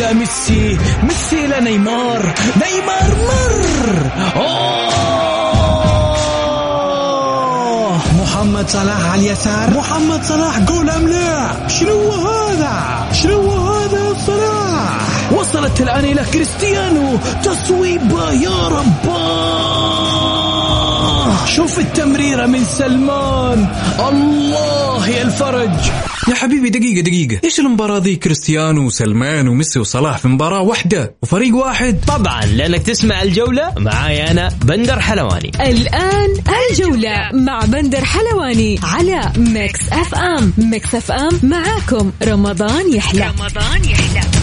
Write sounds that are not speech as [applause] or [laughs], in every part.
إلى ميسي ميسي إلى نيمار نيمار مر. أوه. محمد صلاح على اليسار. محمد صلاح جول أم لا شنو هذا؟ شنو هذا صلاح؟ وصلت الآن إلى كريستيانو. تصويبة يا رباه شوف التمريرة من سلمان. الله يا الفرج. يا حبيبي دقيقة دقيقة. إيش المباراة ذي؟ كريستيانو وسلمان وميسي وصلاح في مباراة واحدة وفريق واحد. طبعا لأنك تسمع الجولة معاي أنا بندر حلواني. الآن الجولة مع بندر حلواني على Mix FM Mix FM معاكم رمضان يحلى. رمضان يحلى.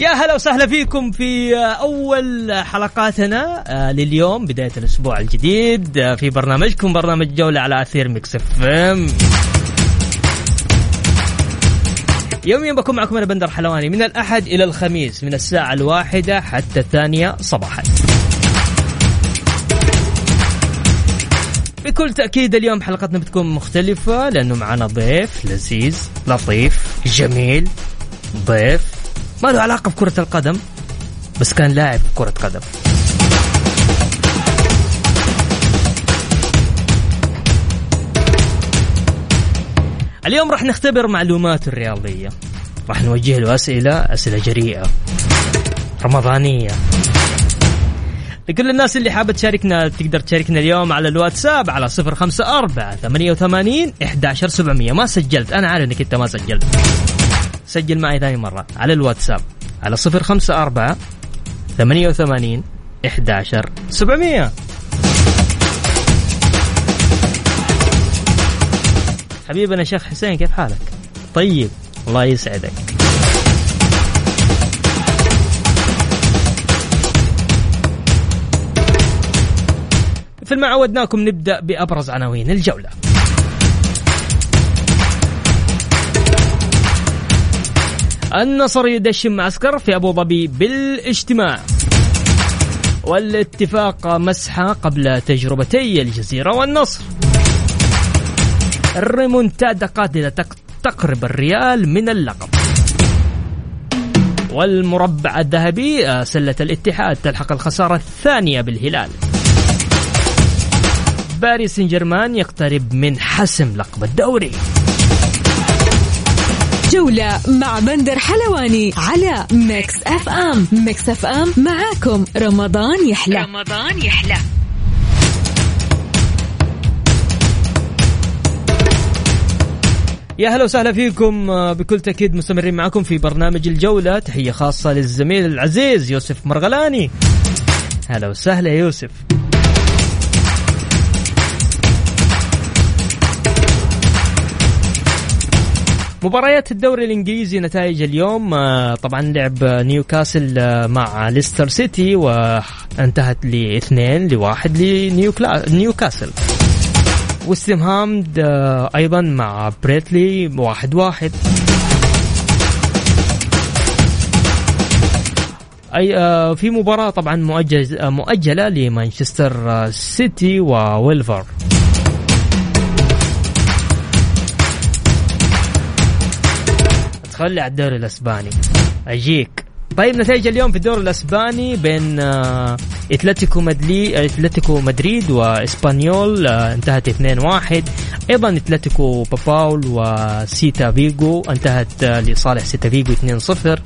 يا هلا وسهلا فيكم في أول حلقاتنا آه، لليوم بداية الأسبوع الجديد آه، في برنامجكم برنامج جولة على أثير Mix FM. يوميا بكون معكم أنا بندر حلواني من الأحد إلى الخميس من الساعة الواحدة حتى الثانية صباحا. بكل تأكيد اليوم حلقتنا بتكون مختلفة لأنه معنا ضيف لذيذ لطيف جميل ضيف. ما له علاقة بكرة القدم بس كان لاعب كرة قدم. اليوم راح نختبر معلوماته الرياضية. راح نوجه له أسئلة أسئلة جريئة رمضانية. لكل الناس اللي حابة تشاركنا تقدر تشاركنا اليوم على الواتساب على صفر خمسة أربعة ثمانية وثمانين إحداشر سبعمية. ما سجلت. أنا عارف إنك أنت ما سجلت. سجل معي ثاني مرة على الواتساب على صفر خمسة أربعة ثمانية وثمانين إحداشر سبعمية. حبيبنا شيخ حسين كيف حالك؟ طيب الله يسعدك. مثل ما عودناكم نبدأ بأبرز عناوين الجولة. النصر يدشن معسكر في أبو ظبي بالاجتماع. والاتفاق مسحة قبل تجربتي الجزيرة والنصر. الريمونتادا قاتلة تق- تقرب الريال من اللقب. والمربع الذهبي آه، سلة الاتحاد تلحق الخسارة الثانية بالهلال. باريس سان جيرمان يقترب من حسم لقب الدوري. جولة مع بندر حلواني على Mix FM. Mix FM معاكم. رمضان يحلى. رمضان يحلى. يا هلا وسهلا فيكم. آه، بكل تأكيد مستمرين معكم في برنامج الجولة. تحية خاصة للزميل العزيز يوسف مرغلاني. هلا وسهلا يوسف. مباريات الدوري الإنجليزي نتائج اليوم آه، طبعا لعب نيوكاسل آه، مع ليستر سيتي وانتهت لاثنين لواحد لنيوكلا- نيوكاسل. وستم هام آه، أيضا مع بريتلي واحد واحد. أي في مباراة طبعا مؤجل مؤجلة لمانشستر سيتي وويلفر. تخلي على الدوري الإسباني. أجيك. طيب نتائج اليوم في الدوري الإسباني بين آه، أتلتيكو مدري- أتلتيكو مدريد وإسبانيول آه، انتهت 2-1 أيضا أتلتيكو بلباو وسيلتا فيجو انتهت آه، لصالح سيلتا فيجو 2-0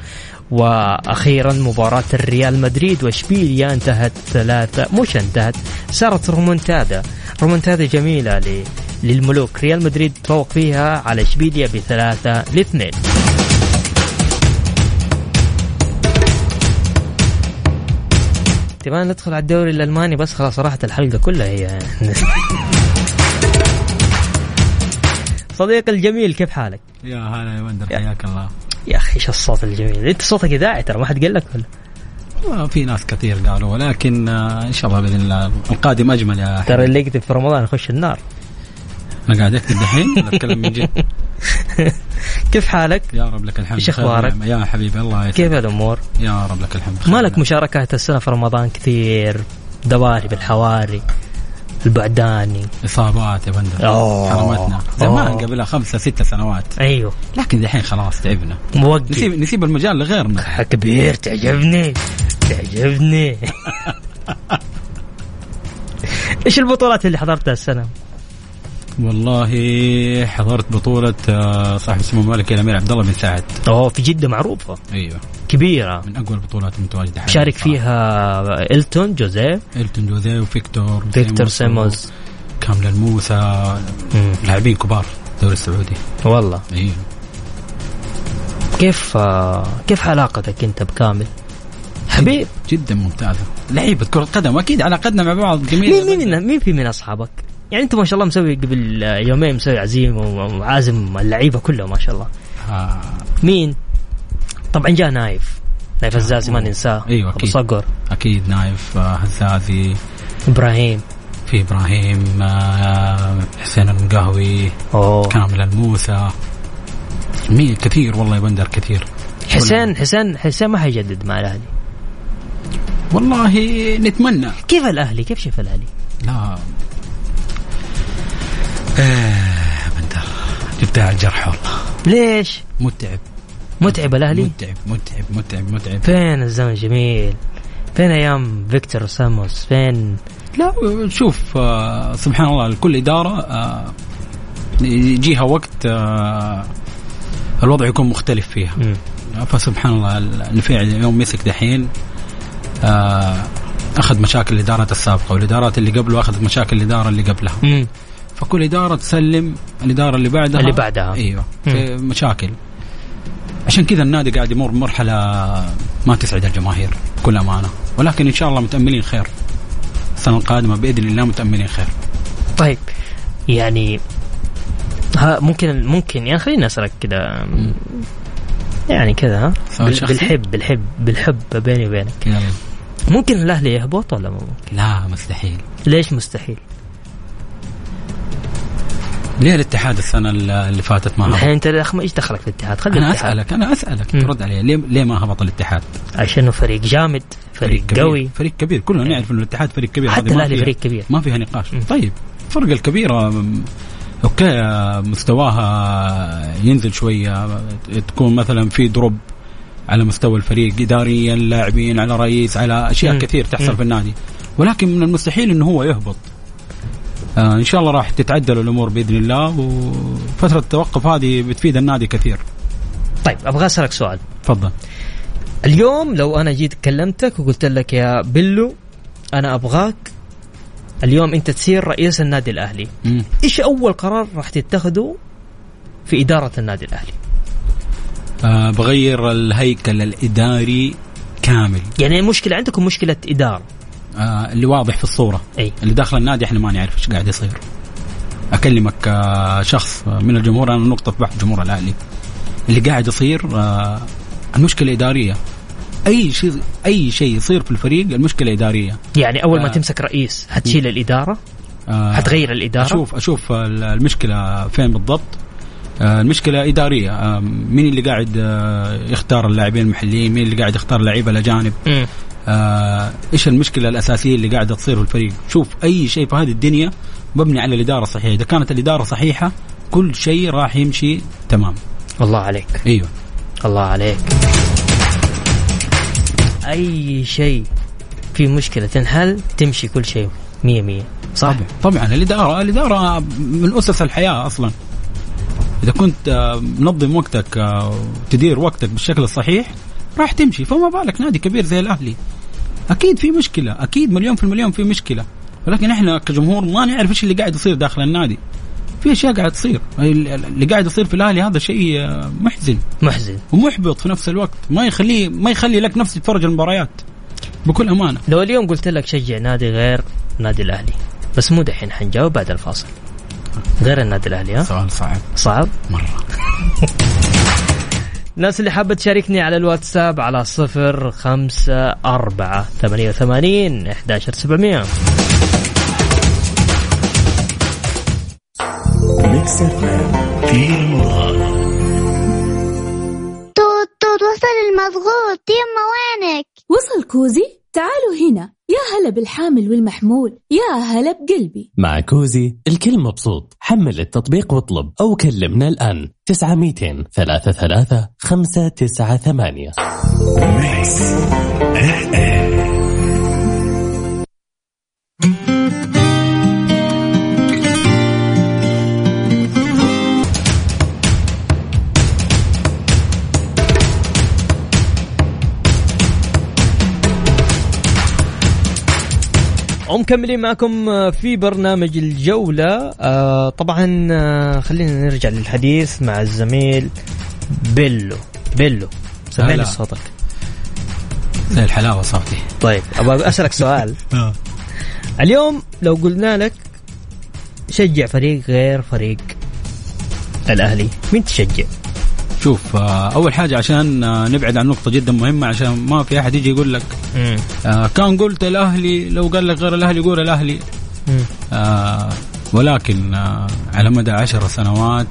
وأخيرا مباراة الريال مدريد وإشبيليا انتهت ثلاثة مش انتهت صارت ريمونتادا ريمونتادا جميلة ل- للملوك. ريال مدريد تفوق فيها على إشبيليا بثلاثة لاثنين. تبغى ندخل على الدوري الألماني بس خلاص راحت الحلقة كلها هي [laughs] صديقي الجميل كيف حالك؟ يا هلا يا بندر يا. حياك الله يا أخي إيش الصوت الجميل أنت صوتك اذاعي ترى ما حد قال لك ولا في ناس كثير قالوا ولكن آه، إن شاء الله بإذن الله القادم أجمل يا ترى. اللي يكتب في رمضان يخش النار أنا قاعد أكتب دحين ولا أتكلم من جد [laughs] كيف حالك؟ يا رب لك الحمد أخبارك؟ ونعمة. يا حبيبي الله يسعدك كيف الأمور؟ يا رب لك الحمد ما لك مشاركات السنة في رمضان كثير دواري بالحواري البعداني إصابات يا بندر أوه. حرمتنا زمان. قبلها خمسة ستة سنوات أيوه لكن دحين خلاص تعبنا موقف نسيب نسيب المجال لغيرنا [laughs] كبير تعجبني تعجبني [laughs] إيش البطولات اللي حضرتها السنة؟ والله حضرت بطولة آه، صاحب السمو الملكي الأمير عبد الله بن سعد. أوه في جدة معروفة. أيوه. كبيرة. من أقوى البطولات المتواجدة حاليا. شارك. فيها إلتون جوزيف إلتون جوزيه وفيكتور فيكتور سيموز كامل الموسى. لاعبين كبار الدوري السعودي. والله. أيوه كيف آه، كيف علاقتك أنت بكامل؟ حبيب. جدا ممتازة. لعيبة كرة قدم أكيد علاقتنا مع بعض جميلة. مين مين مين في من أصحابك؟ يعني انت ما شاء الله مسوي قبل يومين مسوي عزيمه وعازم اللعيبة كلهم ما شاء الله. آه. مين؟ طبعا جاء نايف. نايف الزازي ما ننساه. أيوة، أبو أكيد. صقر. أكيد نايف آه، هزازي إبراهيم. في إبراهيم آه حسين المقهوي أوه. كامل الموسى. مين؟ كثير والله يا بندر كثير. حسين حسين حسين ما حيجدد مع الأهلي. والله نتمنى. كيف الأهلي؟ كيف شايف الأهلي؟ لا. آه بندر جبتها على الجرح والله ليش؟ متعب متعب الأهلي؟ متعب متعب متعب متعب فين الزمن جميل؟ فين أيام فيكتور ساموس؟ فين لا شوف آه سبحان الله لكل إدارة آه يجيها وقت آه الوضع يكون مختلف فيها مم. فسبحان الله النفيع يوم مسك دحين أخذ مشاكل الإدارات السابقة والإدارات اللي قبله أخذت مشاكل الإدارة اللي قبلها مم. فكل إدارة تسلم الإدارة اللي بعدها. اللي بعدها. أيوه. في مشاكل. عشان كذا النادي قاعد يمر بمرحلة ما تسعد الجماهير بكل أمانة. ولكن إن شاء الله متأملين خير. السنة القادمة بإذن الله متأملين خير. طيب. يعني ها ممكن ممكن يعني خليني أسألك كذا. يعني كذا ها؟ بالحب بالحب بالحب بيني وبينك. ممكن الأهلي يهبط ولا ممكن؟ لا مستحيل. ليش مستحيل؟ ليه الاتحاد السنة اللي فاتت ما الحين هبط؟ انت الأخ- إيش دخلك في الاتحاد؟ خلي أنا الاتحاد. أسألك أنا أسألك مم. ترد علي ليه ليه ما هبط الاتحاد؟ عشانه فريق جامد فريق, كبير. قوي فريق كبير كلنا نعرف إنه الاتحاد فريق كبير حتى الأهلي فريق كبير ما فيها نقاش مم. طيب الفرق الكبيرة م- okay مستواها ينزل شوية تكون مثلا في drop على مستوى الفريق اداريا لاعبين على رئيس على أشياء مم. كثير تحصل مم. في النادي ولكن من المستحيل إنه هو يهبط آه إن شاء الله راح تتعدل الأمور بإذن الله وفترة التوقف هذه بتفيد النادي كثير. طيب أبغى أسألك سؤال. تفضل. اليوم لو أنا جيت كلمتك وقلت لك يا بلو أنا أبغاك اليوم أنت تصير رئيس النادي الأهلي. مم. إيش أول قرار راح تتخذه في إدارة النادي الأهلي؟ آه بغير الهيكل الإداري كامل. يعني المشكلة عندكم مشكله إدارة. آه اللي واضح في الصورة. إي. اللي داخل النادي إحنا ما نعرف إيش قاعد يصير. أكلمك آه، شخص من الجمهور أنا نقطة في بحث جمهور الأهلي. اللي قاعد يصير آه، المشكلة إدارية. أي شيء أي شيء يصير في الفريق المشكلة إدارية. يعني أول ما آه. تمسك رئيس حتشيل الإدارة؟ آه، حتغير الإدارة؟ أشوف أشوف المشكلة فين بالضبط. آه، المشكلة إدارية. آه، مين اللي قاعد آه، يختار اللاعبين المحليين؟ مين اللي قاعد يختار اللعيبه الأجانب. آه، إيش المشكلة الأساسية اللي قاعدة تصير في الفريق؟ شوف أي شيء في هذه الدنيا مبني على الإدارة الصحيحة. إذا كانت الإدارة صحيحة كل شيء راح يمشي تمام. الله عليك. أيوه. الله عليك. أي شيء في مشكلة تنحل تمشي كل شيء مية مية. صح؟ طبعا طبعا. الإدارة الإدارة من أسس الحياة أصلا. إذا كنت آه، منظم وقتك آه، وتدير وقتك بالشكل الصحيح راح تمشي. فما بالك نادي كبير زي الأهلي. أكيد في مشكلة أكيد مليون في المليون في مشكلة. ولكن إحنا كجمهور ما نعرف إيش اللي قاعد يصير داخل النادي. في أشياء قاعد تصير. اللي قاعد يصير في الأهلي هذا شيء آه، محزن. محزن. ومحبط في نفس الوقت. ما يخليه ما يخلي لك نفس تتفرج المباريات. بكل أمانة. لو اليوم قلت لك شجع نادي غير نادي الأهلي بس مو دحين حنجاوب بعد الفاصل. غير النادي الأهلي ها؟ سؤال صعب. صعب؟ مرة. [laughs] الناس اللي حابة تشاركني على الواتساب على صفر خمسة أربعة ثمانية وثمانين إحداشر سبعمية. توت توت وصل المضغوط يما وينك؟ وصل كوزي تعالوا هنا. يا هلا بالحامل والمحمول يا هلا بقلبي. مع كوزي الكل مبسوط. حمل التطبيق واطلب أو كلمنا الآن. 900 ثلاثة ثلاثة خمسة تسعة ثمانية. ومكملين معكم آه، في برنامج الجولة. آه، طبعا آه، خلينا نرجع للحديث مع الزميل بيلو. بيلو سمعني. صوتك. زي الحلاوة صوتي. طيب أبغى أسألك سؤال. [laughs] اليوم لو قلنا لك شجع فريق غير فريق الأهلي مين تشجع؟ شوف آه، أول حاجة عشان آه، نبعد عن نقطة جدا مهمة عشان ما في أحد يجي يقول لك. آه، كان قلت الأهلي لو قال لك غير الأهلي قول الأهلي. آه، ولكن آه، على مدى عشر سنوات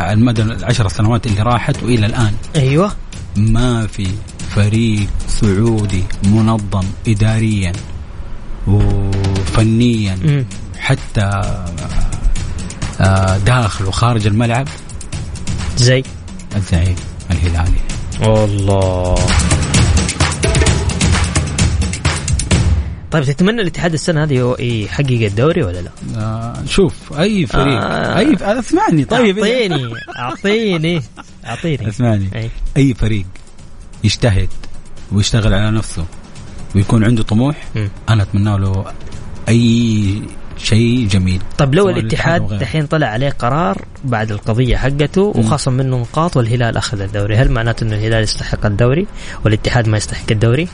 على مدى العشر سنوات اللي راحت وإلى الآن أيوه ما في فريق سعودي منظم اداريا وفنيا مم. حتى آه، داخل وخارج الملعب زي الزعيم الهلالي والله طيب تتمنى الاتحاد السنة هذه هو يحقق الدوري ولا لا؟ آه، شوف أي فريق آه. أي ف... أسمعني طيب أعطيني أعطيني أعطيني أسمعني أي. أي فريق يجتهد ويشتغل على نفسه ويكون عنده طموح مم. أنا أتمنى له أي شيء جميل طب لو الاتحاد. دحين طلع عليه قرار بعد القضية حقته. وخصم منه نقاط والهلال أخذ الدوري، هل معناته إنه الهلال يستحق الدوري والاتحاد ما يستحق الدوري؟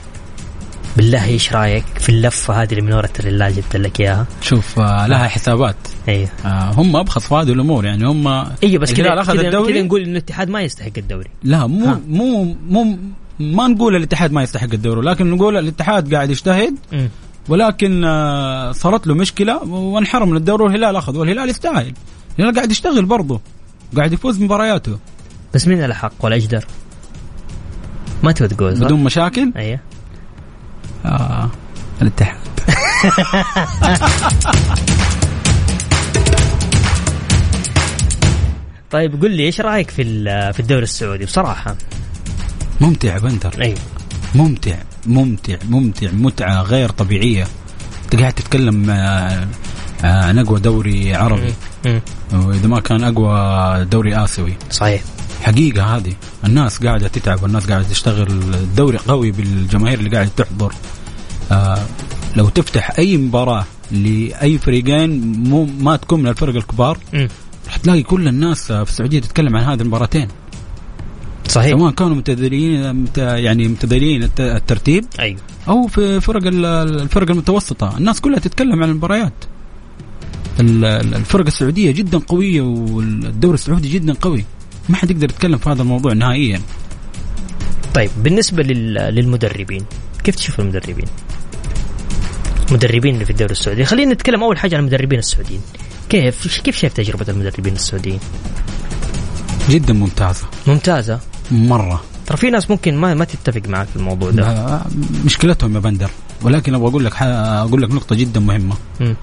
بالله إيش رأيك في اللفة هذه اللي من ورا التريلا جبت لك إياها؟ شوف آه، لها حسابات أيوه آه، هم أبخص في هذه الأمور يعني هم أيوه بس كذا أخذ الدوري كذا نقول إنه الاتحاد ما يستحق الدوري لا مو ها. مو مو ما نقول الاتحاد ما يستحق الدوري لكن نقول الاتحاد قاعد يجتهد. ولكن آه، صارت له مشكلة وانحرم من الدوري والهلال أخذ والهلال يستاهل. الهلال قاعد يشتغل برضه قاعد يفوز بمبارياته بس مين الحق؟ والاجدر؟ ما تبغى تقول؟ بدون مشاكل؟ أيوه. آه الاتحاد. [laughs] طيب قل لي إيش رأيك في في الدوري السعودي؟ بصراحة؟ ممتع بندر أيوه. ممتع. ممتع ممتع متعة غير طبيعية. انت قاعد تتكلم آه، آه، عن اقوى دوري عربي. وإذا ما كان أقوى دوري آسيوي. صحيح. حقيقة هذه. الناس قاعدة تتعب والناس قاعدة تشتغل. الدوري قوي بالجماهير اللي قاعدة تحضر. آه لو تفتح أي مباراة لأي فريقين مو ما تكون من الفرق الكبار. راح تلاقي كل الناس في السعودية تتكلم عن هذه المباراتين. صحيح. سواء كانوا متذيلين مت يعني متذيلين الت- الترتيب أيوه. أو في فرق ال- الفرق المتوسطة. الناس كلها تتكلم عن المباريات. ال- ال- الفرق السعودية جدا قوية والدوري السعودي جدا قوي. ما حد يقدر يتكلم في هذا الموضوع نهائيا. طيب بالنسبة لل... للمدربين كيف تشوف المدربين؟ مدربين اللي في الدوري السعودي. خلينا نتكلم أول حاجة عن المدربين السعوديين. كيف كيف شايف تجربة المدربين السعوديين؟ جدا ممتازة. ممتازة. مرة. ترى في ناس ممكن ما ما تتفق معك في الموضوع ده. مشكلتهم يا بندر. ولكن أبغى أقول لك أقول لك نقطة جدا مهمة. مم.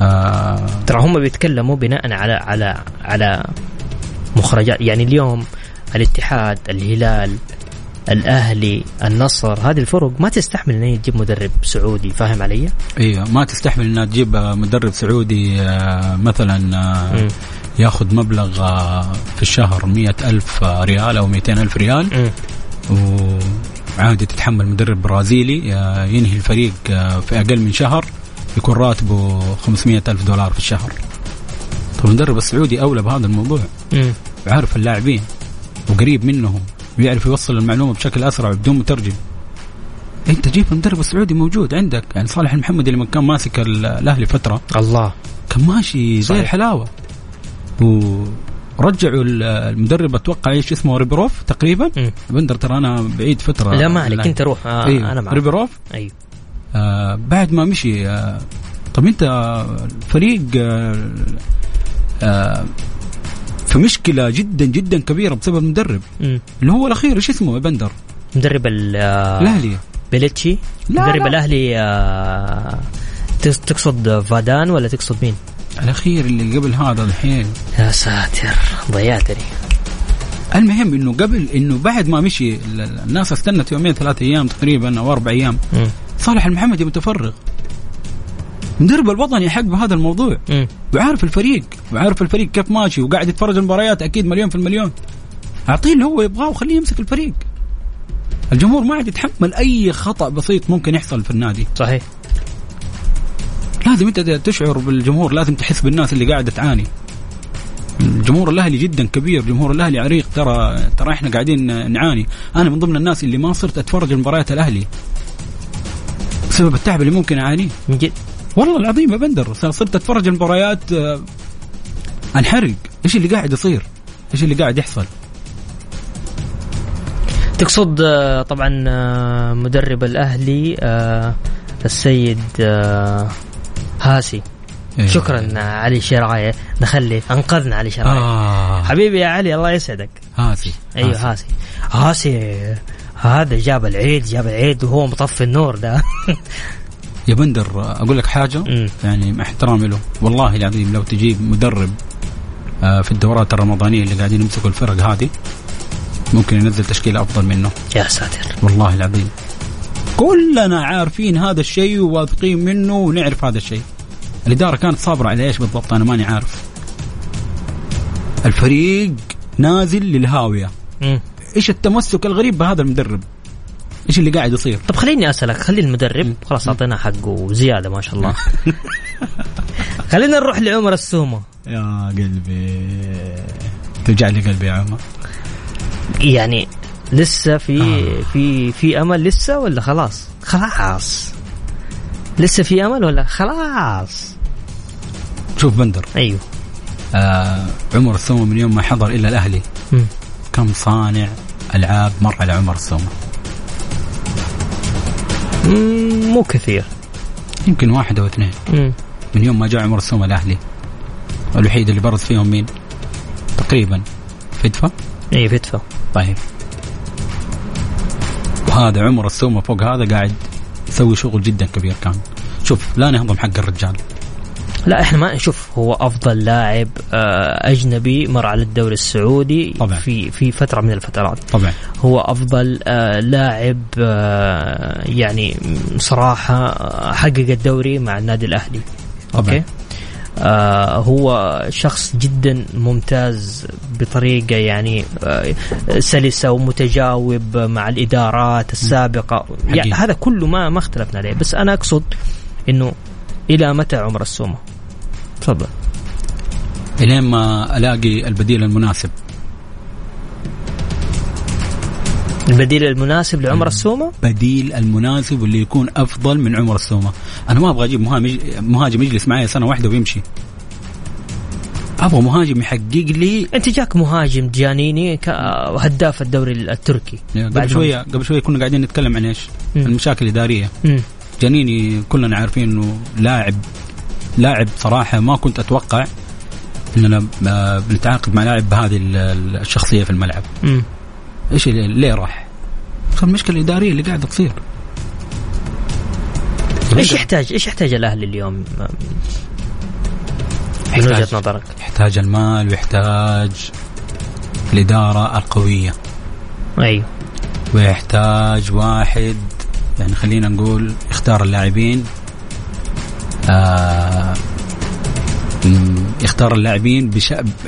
آه ترى هم بيتكلموا بناء على على على مخرجات. يعني اليوم الاتحاد الهلال الأهلي النصر هذه الفرق ما تستحمل ان هي تجيب مدرب سعودي فاهم علي؟ أيوه ما تستحمل انها تجيب مدرب سعودي آه، مثلا آه،. ياخذ مبلغ آه، في الشهر مئة ألف ريال أو 200 ألف ريال. وعادي تتحمل مدرب برازيلي ينهي الفريق في أقل من شهر يكون راتبه 500 ألف دولار في الشهر طب المدرب السعودي أولى بهذا الموضوع مم. وعارف اللاعبين وقريب منهم ويعرف يوصل المعلومة بشكل أسرع بدون مترجم. أنت جيب المدرب السعودي موجود عندك. يعني صالح المحمدي لما كان ماسك ال- الأهلي فترة. الله. كان ماشي زي. الحلاوة. ورجعوا ال- المدرب أتوقع إيش اسمه ريبروف تقريبا. بندر ترى أنا بعيد فترة لا ما عليك. أنت روح. آه أيوه. أنا معك. ريبروف؟ أيوه. آه بعد ما مشي آه طب أنت الفريق آه آه في مشكلة جدا جدا كبيرة بسبب المدرب. اللي هو الأخير إيش اسمه؟ بندر. مدرب ال- الأهلي. بيليتشي؟ لا، مدرب لا. الأهلي آه تقص- تقصد فادان ولا تقصد مين؟ الأخير اللي قبل هذا الحين. يا ساتر ضيعتني. المهم إنه قبل إنه بعد ما مشي ال- ال- الناس استنت يومين ثلاثة أيام تقريبا أو أربع أيام. مم. صالح المحمدي متفرغ مدرب الوطني حق بهذا الموضوع. مم. وعارف الفريق وعارف الفريق كيف ماشي وقاعد يتفرج المباريات أكيد مليون في المليون. أعطيه اللي هو يبغاه وخليه يمسك الفريق. الجمهور ما عاد يتحمل أي خطأ بسيط ممكن يحصل في النادي. صحيح. لازم أنت تشعر بالجمهور لازم تحس بالناس اللي قاعدة تعاني. الجمهور الأهلي جدا كبير جمهور الأهلي عريق. ترى ترى إحنا قاعدين نعاني. أنا من ضمن الناس اللي ما صرت أتفرج مباريات الأهلي. بسبب التعب اللي ممكن أعانيه. من جد والله العظيم يا بندر صرت أتفرج المباريات آه، أنحرق. إيش اللي قاعد يصير؟ إيش اللي قاعد يحصل؟ تقصد آه، طبعا آه، مدرب الأهلي السيد هاسي. إيه. شكرا علي شرايه نخلي أنقذنا علي شرايه آه. حبيبي يا علي الله يسعدك. هاسي أيوه هاسي. هاسي هذا جاب العيد جاب العيد وهو مطفي النور ده. [laughs] يا بندر أقول لك حاجة؟ مم. يعني مع احترامي له. والله العظيم لو تجيب مدرب آه، في الدورات الرمضانية اللي قاعدين يمسكوا الفرق هذه ممكن ينزل تشكيلة أفضل منه. يا ساتر. والله العظيم. كلنا عارفين هذا الشيء وواثقين منه ونعرف هذا الشيء. الإدارة كانت صابرة على إيش بالضبط؟ أنا ماني عارف. الفريق نازل للهاوية. مم. إيش التمسك الغريب بهذا المدرب؟ إيش اللي قاعد يصير؟ طب خليني أسألك خلي المدرب. خلاص اعطيناه حقه زياده ما شاء الله. [laughs] خلينا نروح لعمر السومة. يا قلبي. توجع لي قلبي يا عمر. يعني لسه في آه. في في أمل لسه ولا خلاص؟ خلاص. لسه في أمل ولا خلاص؟ شوف بندر. أيوه. آه عمر السومة من يوم ما حضر إلى الأهلي. مم. كم صانع ألعاب مر على عمر السومة. مو كثير. يمكن واحد أو اثنين. مم. من يوم ما جاء عمر السومه الأهلي. الوحيد اللي برز فيهم مين؟ تقريبا. فدفه اي فتفة. طيب. وهذا عمر السومه فوق هذا قاعد يسوي شغل جدا كبير كان. شوف لا نهضم حق الرجال. لا إحنا ما نشوف هو أفضل لاعب آه، أجنبي مر على الدوري السعودي طبعاً. في في فترة من الفترات. طبعا. هو أفضل آه، لاعب آه، يعني صراحة حقق الدوري مع النادي الأهلي. طبعا. أوكي؟ آه هو شخص جدا ممتاز بطريقة يعني آه سلسة ومتجاوب مع الإدارات السابقة. يعني. هذا كله ما ما اختلفنا عليه. بس أنا أقصد إنه إلى متى عمر السومة؟ تفضل. إلين ما ألاقي البديل المناسب. البديل المناسب لعمر السومة؟ بديل المناسب واللي يكون أفضل من عمر السومة. أنا ما أبغى أجيب مهاجم مهاجم يجلس معي سنة واحدة ويمشي. أبغى مهاجم يحقق لي أنت جاك مهاجم جانيني هداف الدوري التركي. قبل شوية قبل شوية كنا قاعدين نتكلم عن إيش؟ المشاكل الاداريه. جانيني كلنا عارفين إنه لاعب لاعب صراحة ما كنت أتوقع إننا آه، بنتعاقد مع لاعب بهذه ال- ال- الشخصية في الملعب. مم. إيش اللي- ليه راح؟ المشكلة الاداريه اللي قاعدة تصير. إيش يحتاج؟ إيش يحتاج الأهلي اليوم؟ من وجهة يحتاج, نظرك؟ يحتاج المال ويحتاج الإدارة القوية. أيوه. ويحتاج واحد يعني خلينا نقول يختار اللاعبين. آه م- يختار اللاعبين.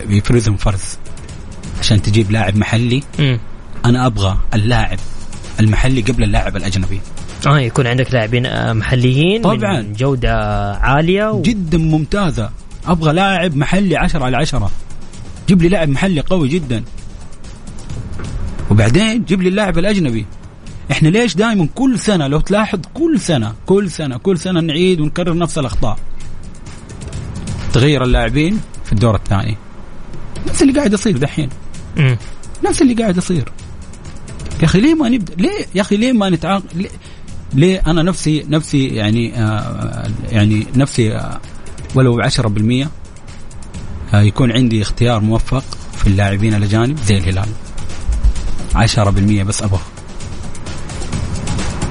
بيفرزهم فرز عشان تجيب لاعب محلي مم. أنا أبغى اللاعب المحلي قبل اللاعب الأجنبي آه يكون عندك لاعبين آه، محليين طبعاً. من جودة عالية و... جدا ممتازة أبغى لاعب محلي عشرة على عشرة جيب لي لاعب محلي قوي جدا وبعدين جيب لي اللاعب الأجنبي إحنا ليش دائما كل سنة لو تلاحظ كل سنة كل سنة كل سنة نعيد ونكرر نفس الأخطاء. تغير اللاعبين في الدور الثاني. نفس اللي قاعد يصير دحين. نفس اللي قاعد يصير. يا أخي ليه ما نبدأ؟ ليه يا أخي ليه ما نتعاقد ليه, ليه أنا نفسي نفسي يعني آه يعني نفسي آه ولو 10% آه يكون عندي اختيار موفق في اللاعبين الأجانب زي الهلال. 10% بس أبغى.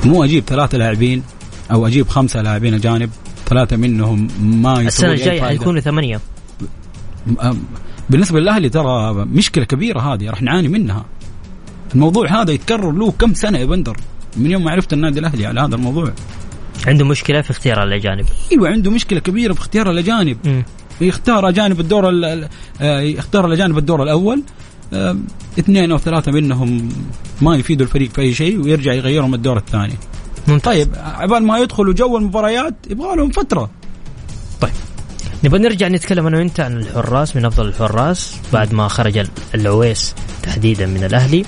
مو أجيب ثلاثة لاعبين أو أجيب خمسة لاعبين أجانب ثلاثة منهم ما السنة الجاية. حيكونوا ثمانية. بالنسبة للأهلي ترى مشكلة كبيرة هذه راح نعاني منها. الموضوع هذا يتكرر له كم سنة يا بندر؟ من يوم ما عرفت النادي الأهلي على هذا الموضوع. عنده مشكلة في اختيار الأجانب. أيوه عنده مشكلة كبيرة في اختيار الأجانب. مم. يختار أجانب الدور ال- ال- آه، يختار الأجانب الدور الأول. آه، اثنين أو ثلاثة منهم ما يفيدوا الفريق في أي شيء ويرجع يغيرهم الدور الثاني. ممتاز. طيب عبال ما يدخلوا جو المباريات يبغى لهم فترة. نبغى نرجع نتكلم أنا وأنت عن الحراس من أفضل الحراس بعد ما خرج ال- العويس تحديدا من الأهلي.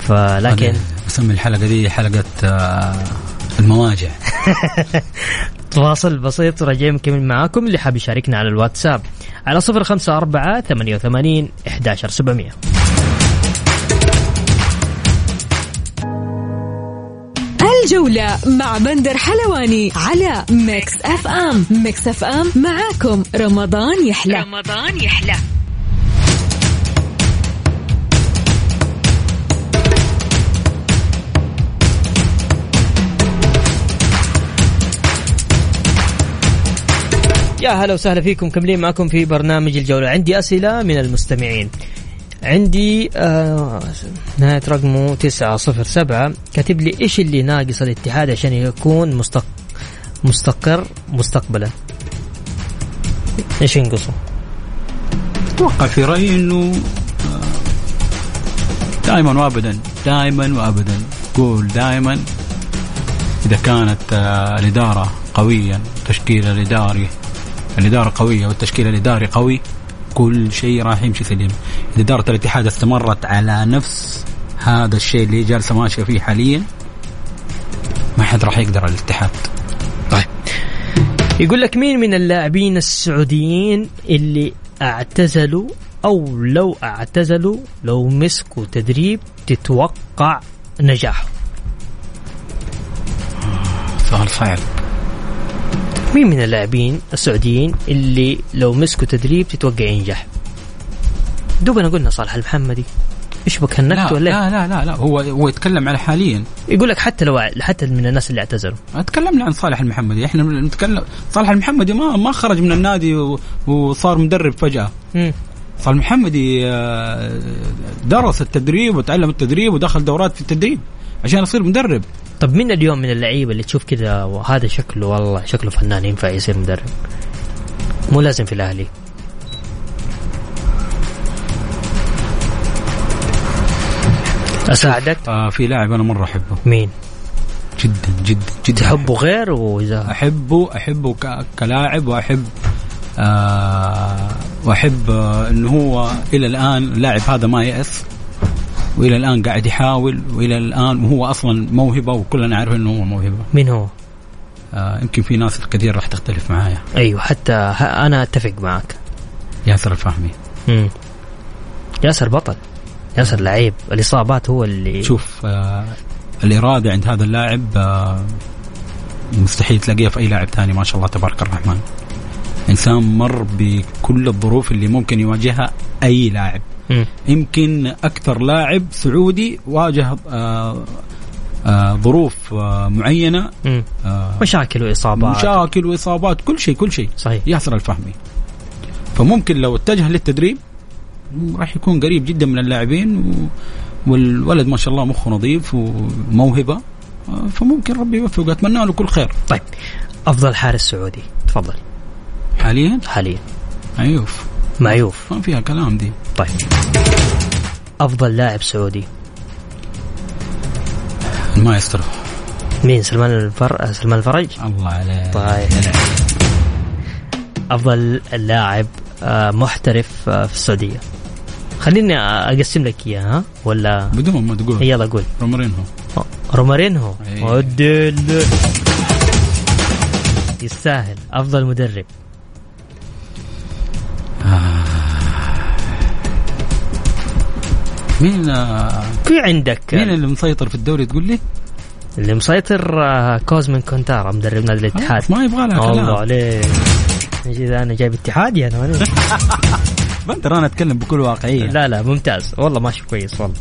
فلكن أسمي الحلقة دي حلقة آه، المواجع. [laughs] فاصل بسيط وراجعين مكمل معاكم اللي حاب يشاركنا على الواتساب. على صفر خمسة أربعة ثمانية وثمانين إحداشر سبعمية. الجولة مع بندر حلواني على Mix FM. Mix FM معاكم. رمضان يحلى. رمضان يحلى. يا هلا وسهلا فيكم مكملين معكم في برنامج الجولة. عندي أسئلة من المستمعين. عندي آه نهاية رقمه 907 كاتب لي إيش اللي ناقص الاتحاد عشان يكون مستق... مستقر مستقبلا؟ إيش ينقصه؟ أتوقع في رأيي إنه دائما وابدا دائما وابدا. قول دائما إذا كانت آه، الإدارة قويا التشكيل الإداري الإدارة قوية والتشكيل الإداري قوي كل شيء راح يمشي سليم اذا إدارة الاتحاد استمرت على نفس هذا الشيء اللي جالسة ماشية فيه حاليا. ما حد راح يقدر على الاتحاد. طيب. يقول لك مين من اللاعبين السعوديين اللي اعتزلوا أو لو اعتزلوا لو مسكوا تدريب تتوقع نجاحه؟ سؤال صعب. مين من اللاعبين السعوديين اللي لو مسكوا تدريب تتوقع ينجح؟ دوبنا قلنا صالح المحمدي إيش بك لا هنكت ولا إيه؟ لا لا لا, لا. هو هو يتكلم على حاليا. يقول لك حتى لو حتى من الناس اللي اعتزلوا تكلمنا عن صالح المحمدي. إحنا نتكلم صالح المحمدي ما ما خرج من النادي وصار مدرب فجأة. مم. صالح المحمدي آه، درس التدريب وتعلم التدريب ودخل دورات في التدريب عشان يصير مدرب. طب مين اليوم من اللعيبة اللي تشوف كذا وهذا شكله والله شكله فنان ينفع يصير مدرب؟ مو لازم في الأهلي. أساعدك؟ آه في لاعب أنا مرة أحبه. مين؟ جدا جدا جدا. تحبه غير وإذا؟ أحبه أحبه ك- كلاعب وأحب آه وأحب آه انه هو إلى الآن اللاعب هذا ما يأس وإلى الآن قاعد يحاول وإلى الآن وهو أصلا موهبة وكلنا عارف إنه هو موهبة. مين هو؟ آه يمكن في ناس كثير راح تختلف معايا. أيوه حتى أنا أتفق معك ياسر الفهمي. مم. ياسر بطل ياسر لعيب. الإصابات هو اللي شوف آه الإرادة عند هذا اللاعب آه مستحيل تلاقيها في أي لاعب ثاني ما شاء الله تبارك الرحمن. إنسان مر بكل الظروف اللي ممكن يواجهها أي لاعب. يمكن أكثر لاعب سعودي واجه آه آه ظروف آه معينة. آه مشاكل وإصابات. مشاكل وإصابات كل شيء كل شيء. صحيح. ياسر الفهمي. فممكن لو اتجه للتدريب راح يكون قريب جدا من اللاعبين و... والولد ما شاء الله مخه نظيف وموهبة آه، فممكن ربي يوفقه. أتمنى له كل خير. طيب أفضل حارس سعودي تفضل. حاليا؟ حاليا. عيوف معيوف. ما فيها كلام دي. طيب. أفضل لاعب سعودي. المايسترو. مين؟ سلمان الفر... سلمان الفرج؟ الله عليك. طيب. أفضل لاعب آه، محترف آه، في السعودية. خليني أقسم لك إياها ها؟ ولا بدون ما تقول. يلا قول. رومارينهو. رومارينهو. أي. ودل يستاهل. أفضل مدرب. مين آه، في عندك. مين اللي مسيطر في الدوري تقول لي؟ اللي مسيطر آه، كوزمين كونتارا مدرب نادي الاتحاد. ما يبغى لها الله كلام عليك إذا أنا جايب اتحادي أنا وأنا. بندر [laughs] أنا أتكلم بكل واقعية. لا لا ممتاز. والله ماشي كويس والله.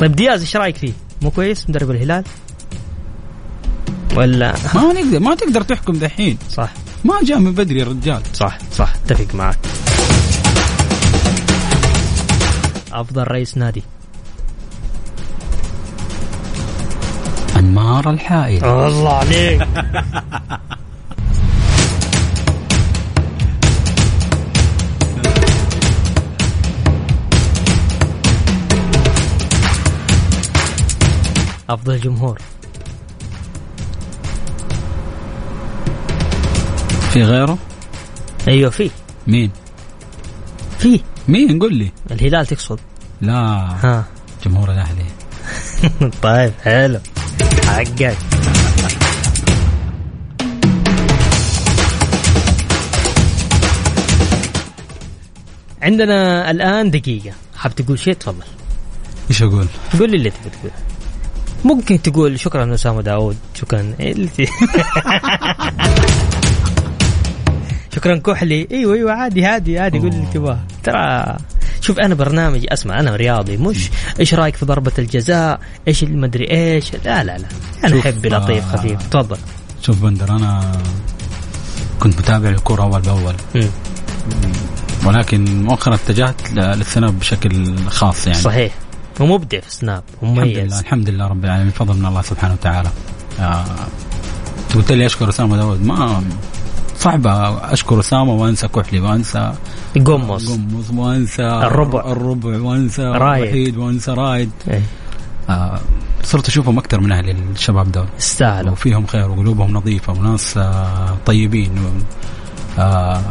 طيب دياز إيش رأيك فيه؟ مو كويس مدرب الهلال؟ ولا؟ ما نقدر ما تقدر تحكم دحين. صح. ما جاء من بدري الرجال صح صح. أتفق معك. أفضل رئيس نادي. أنمار الحائل. الله عليك. أفضل جمهور. في غيره؟ أيوه في. مين؟ في. مين؟ قل لي. الهلال تقصد؟ لا. ها. جمهور الأهلي. [laughs] طيب حلو. حقك. عندنا الآن دقيقة. حاب تقول شيء؟ تفضل. إيش أقول؟ قول لي اللي تبي تقول ممكن تقول شكرا اسامه داوود شكرا. إيه [laughs] شكرا كحلي. إيوه إيوه عادي عادي عادي قول اللي تبغاه. ترى شوف أنا برنامج أسمع أنا رياضي مش إيش رأيك في ضربة الجزاء؟ إيش المدري إيش؟ لا لا لا. أنا أحب لطيف آه. خفيف. تفضل. شوف بندر أنا كنت متابع الكرة أول بأول. مم. ولكن مؤخرا اتجهت للسناب بشكل خاص يعني. صحيح. ومبدع في سناب الحمد لله ومميز الحمد لله رب العالمين. فضل من الله سبحانه وتعالى. آه قلت لي أشكر اسامه داود ما صعب أشكر أسامة وأنسى كحلي وأنسى قمص قمص وأنسى الربع. الربع وأنسى رايد. وحيد وأنسى رايد. إيه. آه صرت أشوفهم أكثر من أهلي الشباب دول. يستاهلوا وفيهم خير وقلوبهم نظيفة وناس آه طيبين. و آه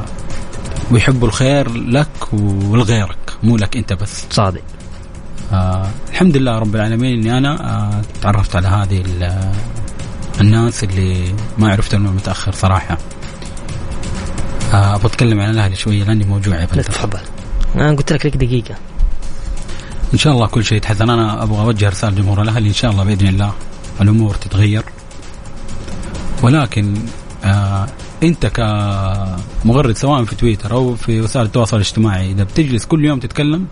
ويحبوا الخير لك ولغيرك مو لك أنت بس. صادق. آه الحمد لله رب العالمين إني أنا آه تعرفت على هذه ال- الناس اللي ما عرفت انه متأخر صراحة. آه أبغى أتكلم عن الأهلي شوية لأني موجوع تفضل. أنا قلت لك لك دقيقة. إن شاء الله كل شيء يتحسن. أنا أبغى أوجه رسالة لجمهور الأهلي. إن شاء الله بإذن الله الأمور تتغير. ولكن آه أنت كمغرد سواء في تويتر أو في وسائل التواصل الاجتماعي إذا بتجلس كل يوم تتكلم.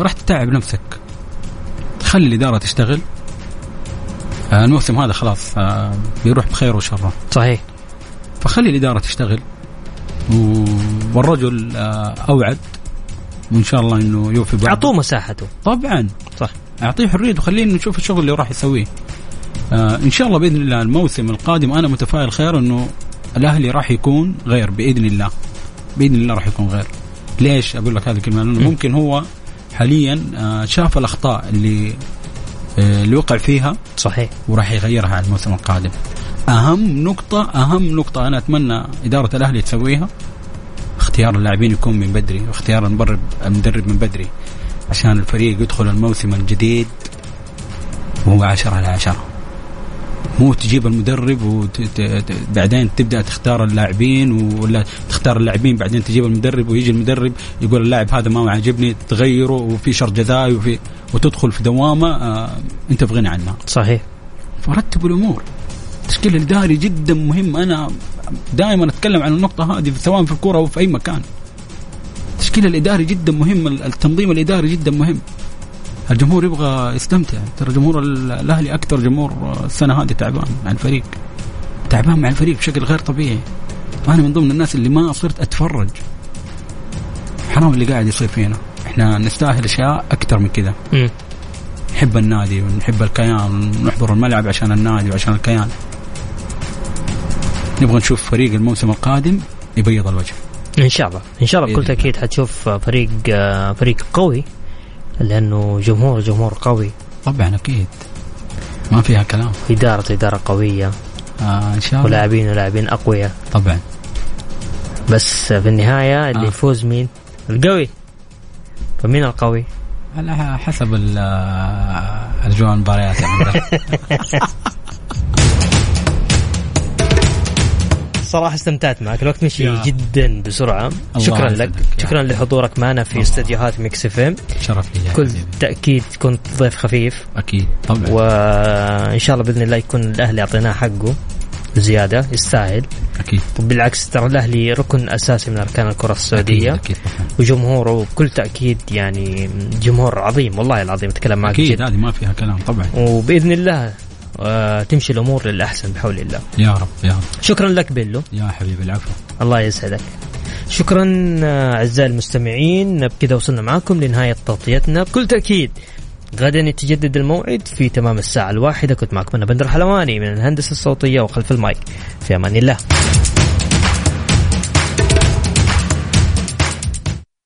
راح تتعب نفسك. خلي الإدارة تشتغل. آه الموسم هذا خلاص آه بيروح بخير وشره. صحيح. فخلي الإدارة تشتغل. والرجل آه أوعد وإن شاء الله إنه يوفي بعده. أعطوه مساحته. طبعا. صح. أعطيه حريته وخليه إنه يشوف الشغل اللي راح يسويه. آه إن شاء الله بإذن الله الموسم القادم أنا متفائل خير إنه الأهلي راح يكون غير بإذن الله. بإذن الله راح يكون غير. ليش أقول لك هذه الكلمة؟ لأنه ممكن هو حاليا آه شاف الأخطاء اللي آه اللي وقع فيها صحيح. وراح يغيرها على الموسم القادم. أهم نقطة أهم نقطة أنا أتمنى إدارة الأهلي تسويها. اختيار اللاعبين يكون من بدري واختيار المدرب المدرب من بدري عشان الفريق يدخل الموسم الجديد وهو عشرة على عشرة. مو تجيب المدرب وبعدين تبدأ تختار اللاعبين ولا تختار اللاعبين بعدين تجيب المدرب ويجي المدرب يقول اللاعب هذا ما عاجبني تغيره وفي شر جزائي وفي وتدخل في دوامة آه أنت في غنى عنها. صحيح. فرتبوا الأمور. التشكيل الإداري جدا مهم. أنا دائما أتكلم عن النقطة هذه سواء في الكورة أو في أي مكان. التشكيل الإداري جدا مهم. التنظيم الإداري جدا مهم. الجمهور يبغى يستمتع. ترى جمهور ال- الأهلي أكثر جمهور السنة هذه تعبان مع الفريق. تعبان مع الفريق بشكل غير طبيعي. أنا من ضمن الناس اللي ما صرت أتفرج. حرام اللي قاعد يصير فينا. إحنا نستاهل أشياء أكثر من كذا. نحب النادي ونحب الكيان. ونحضر الملعب عشان النادي وعشان الكيان. نبغى نشوف فريق الموسم القادم يبيض الوجه. إن شاء الله. إن شاء الله بكل. تأكيد حتشوف فريق فريق قوي لأنه جمهور جمهور قوي. طبعا أكيد. ما فيها كلام. إدارة إدارة قوية. آه إن شاء الله. ولاعبين ولاعبين أقوياء. طبعا. بس في النهاية اللي آه. يفوز مين؟ القوي. فمين القوي؟ على حسب آه، [laughs] صراحة استمتعت معك. الوقت مشي. جدا بسرعة. الله شكرا لك. شكرا. لحضورك معنا في. استديوهات Mix FM. شرف لي كل. تأكيد كنت ضيف خفيف. أكيد. طبعا. وإن شاء الله بإذن الله يكون الأهلي أعطيناه حقه. زيادة. يستاهل. أكيد. وبالعكس ترى الأهلي ركن أساسي من أركان الكرة أكيد السعودية. أكيد طبعا. وجمهوره بكل تأكيد يعني جمهور عظيم. والله العظيم أتكلم معك أكيد هذه ما فيها كلام طبعا. وبإذن الله آه تمشي الأمور للأحسن بحول الله. يا رب يا رب. شكرا لك بيلو. يا حبيبي العفو. الله يسعدك. شكرا آه، أعزائي المستمعين بكذا وصلنا معكم لنهاية تغطيتنا. بكل تأكيد غدا يتجدد الموعد في تمام الساعة الواحدة. كنت معكم أنا بندر حلواني من الهندسة الصوتية وخلف المايك. في أمان الله.